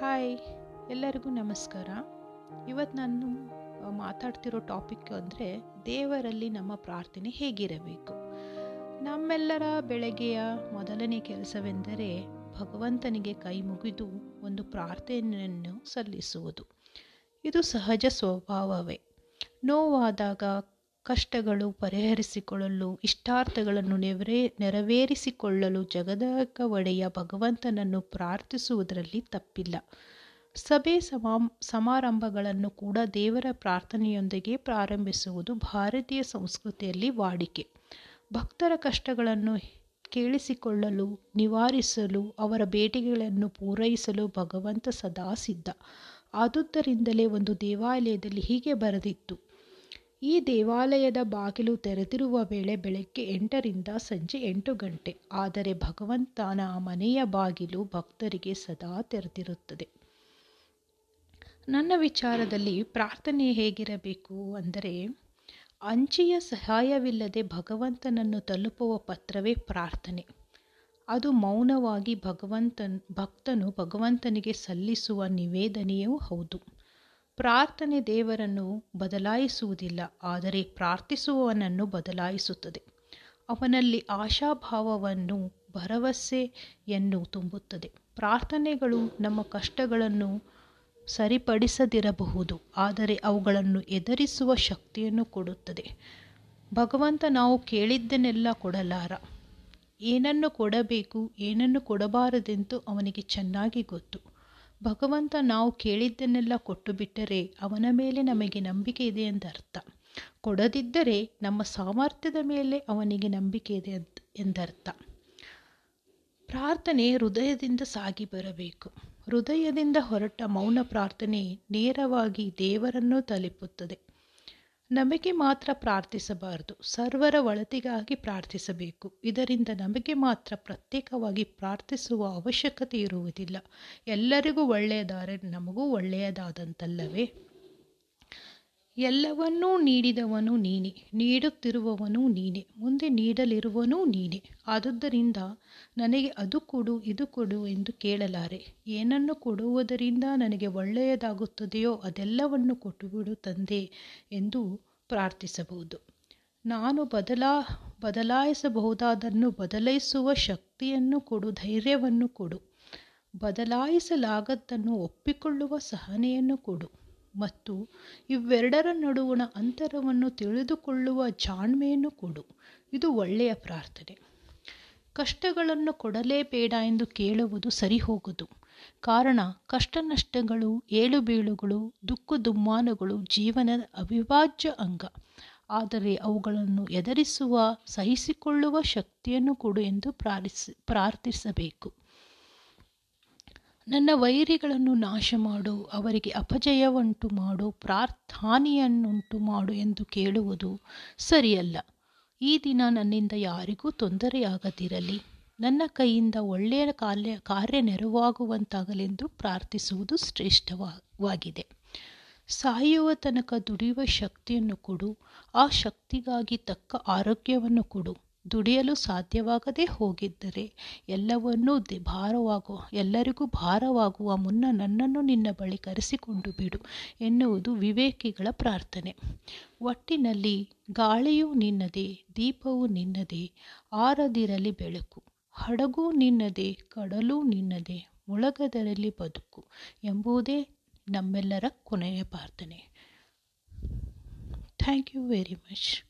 Hi, ಎಲ್ಲರಿಗೂ ನಮಸ್ಕಾರ. ಇವತ್ತು ನಾನು ಮಾತಾಡ್ತಿರೋ ಟಾಪಿಕ್ ಅಂದರೆ ದೇವರಲ್ಲಿ ನಮ್ಮ ಪ್ರಾರ್ಥನೆ ಹೇಗಿರಬೇಕು? ನಮ್ಮೆಲ್ಲರ ಬೆಳಗ್ಗೆಯ ಮೊದಲನೇ ಕೆಲಸವೆಂದರೆ ಭಗವಂತನಿಗೆ ಕೈ ಮುಗಿದು ಒಂದು ಪ್ರಾರ್ಥನೆಯನ್ನು ಸಲ್ಲಿಸುವುದು. ಇದು ಸಹಜ ಸ್ವಭಾವವೇ. ನೋವಾದಾಗ ಕಷ್ಟಗಳು ಪರಿಹರಿಸಿಕೊಳ್ಳಲು, ಇಷ್ಟಾರ್ಥಗಳನ್ನು ನೆವರೇ, ನೆರವೇರಿಸಿಕೊಳ್ಳಲು ಜಗದಕ ಒಡೆಯ ಭಗವಂತನನ್ನು ಪ್ರಾರ್ಥಿಸುವುದರಲ್ಲಿ ತಪ್ಪಿಲ್ಲ. ಸಭೆ ಸಮಾ, ಸಮಾರಂಭಗಳನ್ನು ಕೂಡ ದೇವರ ಪ್ರಾರ್ಥನೆಯೊಂದಿಗೆ ಪ್ರಾರಂಭಿಸುವುದು ಭಾರತೀಯ ಸಂಸ್ಕೃತಿಯಲ್ಲಿ ವಾಡಿಕೆ. ಭಕ್ತರ ಕಷ್ಟಗಳನ್ನು ಕೇಳಿಸಿಕೊಳ್ಳಲು, ನಿವಾರಿಸಲು, ಅವರ ಬೇಡಿಕೆಗಳನ್ನು ಪೂರೈಸಲು ಭಗವಂತ ಸದಾ ಸಿದ್ಧ. ಆದುದರಿಂದಲೇ ಒಂದು ದೇವಾಲಯದಲ್ಲಿ ಹೀಗೆ ಬರೆದಿತ್ತು. ಈ ದೇವಾಲಯದ ಬಾಗಿಲು ತೆರೆದಿರುವ ವೇಳೆ ಬೆಳಗ್ಗೆ ಎಂಟರಿಂದ ಸಂಜೆ ಎಂಟು ಗಂಟೆ. ಆದರೆ ಭಗವಂತನ ಮನೆಯ ಬಾಗಿಲು ಭಕ್ತರಿಗೆ ಸದಾ ತೆರೆದಿರುತ್ತದೆ. ನನ್ನ ವಿಚಾರದಲ್ಲಿ ಪ್ರಾರ್ಥನೆ ಹೇಗಿರಬೇಕು ಅಂದರೆ, ಅಂಚೆಯ ಸಹಾಯವಿಲ್ಲದೆ ಭಗವಂತನನ್ನು ತಲುಪುವ ಪತ್ರವೇ ಪ್ರಾರ್ಥನೆ. ಅದು ಮೌನವಾಗಿ ಭಗವಂತನ್, ಭಕ್ತನು ಭಗವಂತನಿಗೆ ಸಲ್ಲಿಸುವ ನಿವೇದನೆಯೂ ಹೌದು. ಪ್ರಾರ್ಥನೆ ದೇವರನ್ನು ಬದಲಾಯಿಸುವುದಿಲ್ಲ, ಆದರೆ ಪ್ರಾರ್ಥಿಸುವವನನ್ನು ಬದಲಾಯಿಸುತ್ತದೆ. ಅವನಲ್ಲಿ ಆಶಾಭಾವವನ್ನು ಭರವಸೆಯನ್ನು ತುಂಬುತ್ತದೆ. ಪ್ರಾರ್ಥನೆಗಳು ನಮ್ಮ ಕಷ್ಟಗಳನ್ನು ಸರಿಪಡಿಸದಿರಬಹುದು, ಆದರೆ ಅವುಗಳನ್ನು ಎದುರಿಸುವ ಶಕ್ತಿಯನ್ನು ಕೊಡುತ್ತದೆ. ಭಗವಂತ ನಾವು ಕೇಳಿದ್ದನ್ನೆಲ್ಲ ಕೊಡಲಾರ. ಏನನ್ನು ಕೊಡಬೇಕು, ಏನನ್ನು ಕೊಡಬಾರದೆಂದು ಅವನಿಗೆ ಚೆನ್ನಾಗಿ ಗೊತ್ತು. ಭಗವಂತ ನಾವು ಕೇಳಿದ್ದನ್ನೆಲ್ಲ ಕೊಟ್ಟು ಬಿಟ್ಟರೆ ಅವನ ಮೇಲೆ ನಮಗೆ ನಂಬಿಕೆ ಇದೆ ಎಂದರ್ಥ ಕೊಡದಿದ್ದರೆ ನಮ್ಮ ಸಾಮರ್ಥ್ಯದ ಮೇಲೆ ಅವನಿಗೆ ನಂಬಿಕೆ ಇದೆ ಅಂತ ಎಂದರ್ಥ. ಪ್ರಾರ್ಥನೆ ಹೃದಯದಿಂದ ಸಾಗಿ ಬರಬೇಕು. ಹೃದಯದಿಂದ ಹೊರಟ ಮೌನ ಪ್ರಾರ್ಥನೆ ನೇರವಾಗಿ ದೇವರನ್ನು ತಲುಪುತ್ತದೆ. ನಮಗೆ ಮಾತ್ರ ಪ್ರಾರ್ಥಿಸಬಾರದು. ಸರ್ವರ ಒಳತಿಗಾಗಿ ಪ್ರಾರ್ಥಿಸಬೇಕು. ಇದರಿಂದ ನಮಗೆ ಮಾತ್ರ ಪ್ರತ್ಯೇಕವಾಗಿ ಪ್ರಾರ್ಥಿಸುವ ಅವಶ್ಯಕತೆ ಇರುವುದಿಲ್ಲ. ಎಲ್ಲರಿಗೂ ಒಳ್ಳೆಯದಾರೆ, ನಮಗೂ ಒಳ್ಳೆಯದಾದಂತಲ್ಲವೇ? ಎಲ್ಲವನ್ನೂ ನೀಡಿದವನು ನೀನೆ, ನೀಡುತ್ತಿರುವವನು ನೀನೆ, ಮುಂದೆ ನೀಡಲಿರುವನೂ ನೀನೆ. ಆದುದರಿಂದ ನನಗೆ ಅದು ಕೊಡು, ಇದು ಕೊಡು ಎಂದು ಕೇಳಲಾರೆ. ಏನನ್ನು ಕೊಡುವುದರಿಂದ ನನಗೆ ಒಳ್ಳೆಯದಾಗುತ್ತದೆಯೋ ಅದೆಲ್ಲವನ್ನು ಕೊಟ್ಟುಬಿಡು ತಂದೆ ಎಂದು ಪ್ರಾರ್ಥಿಸಬಹುದು. ನಾನು ಬದಲಾ ಬದಲಾಯಿಸಬಹುದಾದನ್ನು ಬದಲಾಯಿಸುವ ಶಕ್ತಿಯನ್ನು ಕೊಡು, ಧೈರ್ಯವನ್ನು ಕೊಡು. ಬದಲಾಯಿಸಲಾಗದ್ದನ್ನು ಒಪ್ಪಿಕೊಳ್ಳುವ ಸಹನೆಯನ್ನು ಕೊಡು. ಮತ್ತು ಇವೆರಡರ ನಡುವಣ ಅಂತರವನ್ನು ತಿಳಿದುಕೊಳ್ಳುವ ಜಾಣ್ಮೆಯನ್ನು ಕೊಡು. ಇದು ಒಳ್ಳೆಯ ಪ್ರಾರ್ಥನೆ. ಕಷ್ಟಗಳನ್ನು ಕೊಡಲೇಬೇಡ ಎಂದು ಕೇಳುವುದು ಸರಿ ಹೋಗುದು ಕಾರಣ ಕಷ್ಟನಷ್ಟಗಳು, ಏಳುಬೀಳುಗಳು, ದುಃಖ ದುಮ್ಮಾನಗಳು ಜೀವನದ ಅವಿಭಾಜ್ಯ ಅಂಗ. ಆದರೆ ಅವುಗಳನ್ನು ಎದುರಿಸುವ, ಸಹಿಸಿಕೊಳ್ಳುವ ಶಕ್ತಿಯನ್ನು ಕೊಡು ಎಂದು ಪ್ರಾರ್ಥಿಸಿ, ಪ್ರಾರ್ಥಿಸಬೇಕು. ನನ್ನ ವೈರಿಗಳನ್ನು ನಾಶ ಮಾಡು ಅವರಿಗೆ ಅಪಜಯವಂಟು ಮಾಡು, ಪ್ರಾರ್ಥಾನಿಯನ್ನುಂಟು ಮಾಡು ಎಂದು ಕೇಳುವುದು ಸರಿಯಲ್ಲ. ಈ ದಿನ ನನ್ನಿಂದ ಯಾರಿಗೂ ತೊಂದರೆಯಾಗದಿರಲಿ. ನನ್ನ ಕೈಯಿಂದ ಒಳ್ಳೆಯ ಕಾರ್ಯ ಕಾರ್ಯ ನೆರವಾಗುವಂತಾಗಲೆಂದು ಪ್ರಾರ್ಥಿಸುವುದು ಶ್ರೇಷ್ಠವಾಗಿದೆ. ಸಾಯುವ ತನಕ ದುಡಿಯುವ ಶಕ್ತಿಯನ್ನು ಕೊಡು. ಆ ಶಕ್ತಿಗಾಗಿ ತಕ್ಕ ಆರೋಗ್ಯವನ್ನು ಕೊಡು. ದುಡಿಯಲು ಸಾಧ್ಯವಾಗದೇ ಹೋಗಿದ್ದರೆ ಎಲ್ಲವನ್ನೂ ಭಾರವಾಗುವ ಎಲ್ಲರಿಗೂ ಭಾರವಾಗುವ ಮುನ್ನ ನನ್ನನ್ನು ನಿನ್ನ ಬಳಿ ಕರೆಸಿಕೊಂಡು ಬಿಡು ಎನ್ನುವುದು ವಿವೇಕಿಗಳ ಪ್ರಾರ್ಥನೆ. ಒಟ್ಟಿನಲ್ಲಿ ಗಾಳಿಯೂ ನಿನ್ನದೇ, ದೀಪವೂ ನಿನ್ನದೇ, ಆರದಿರಲಿ ಬೆಳಕು. ಹಡಗೂ ನಿನ್ನದೇ ಕಡಲು ನಿನ್ನದೇ ಮುಳಗದರಲ್ಲಿ ಬದುಕು ಎಂಬುದೇ ನಮ್ಮೆಲ್ಲರ ಕೊನೆಯ ಪ್ರಾರ್ಥನೆ. Thank you very much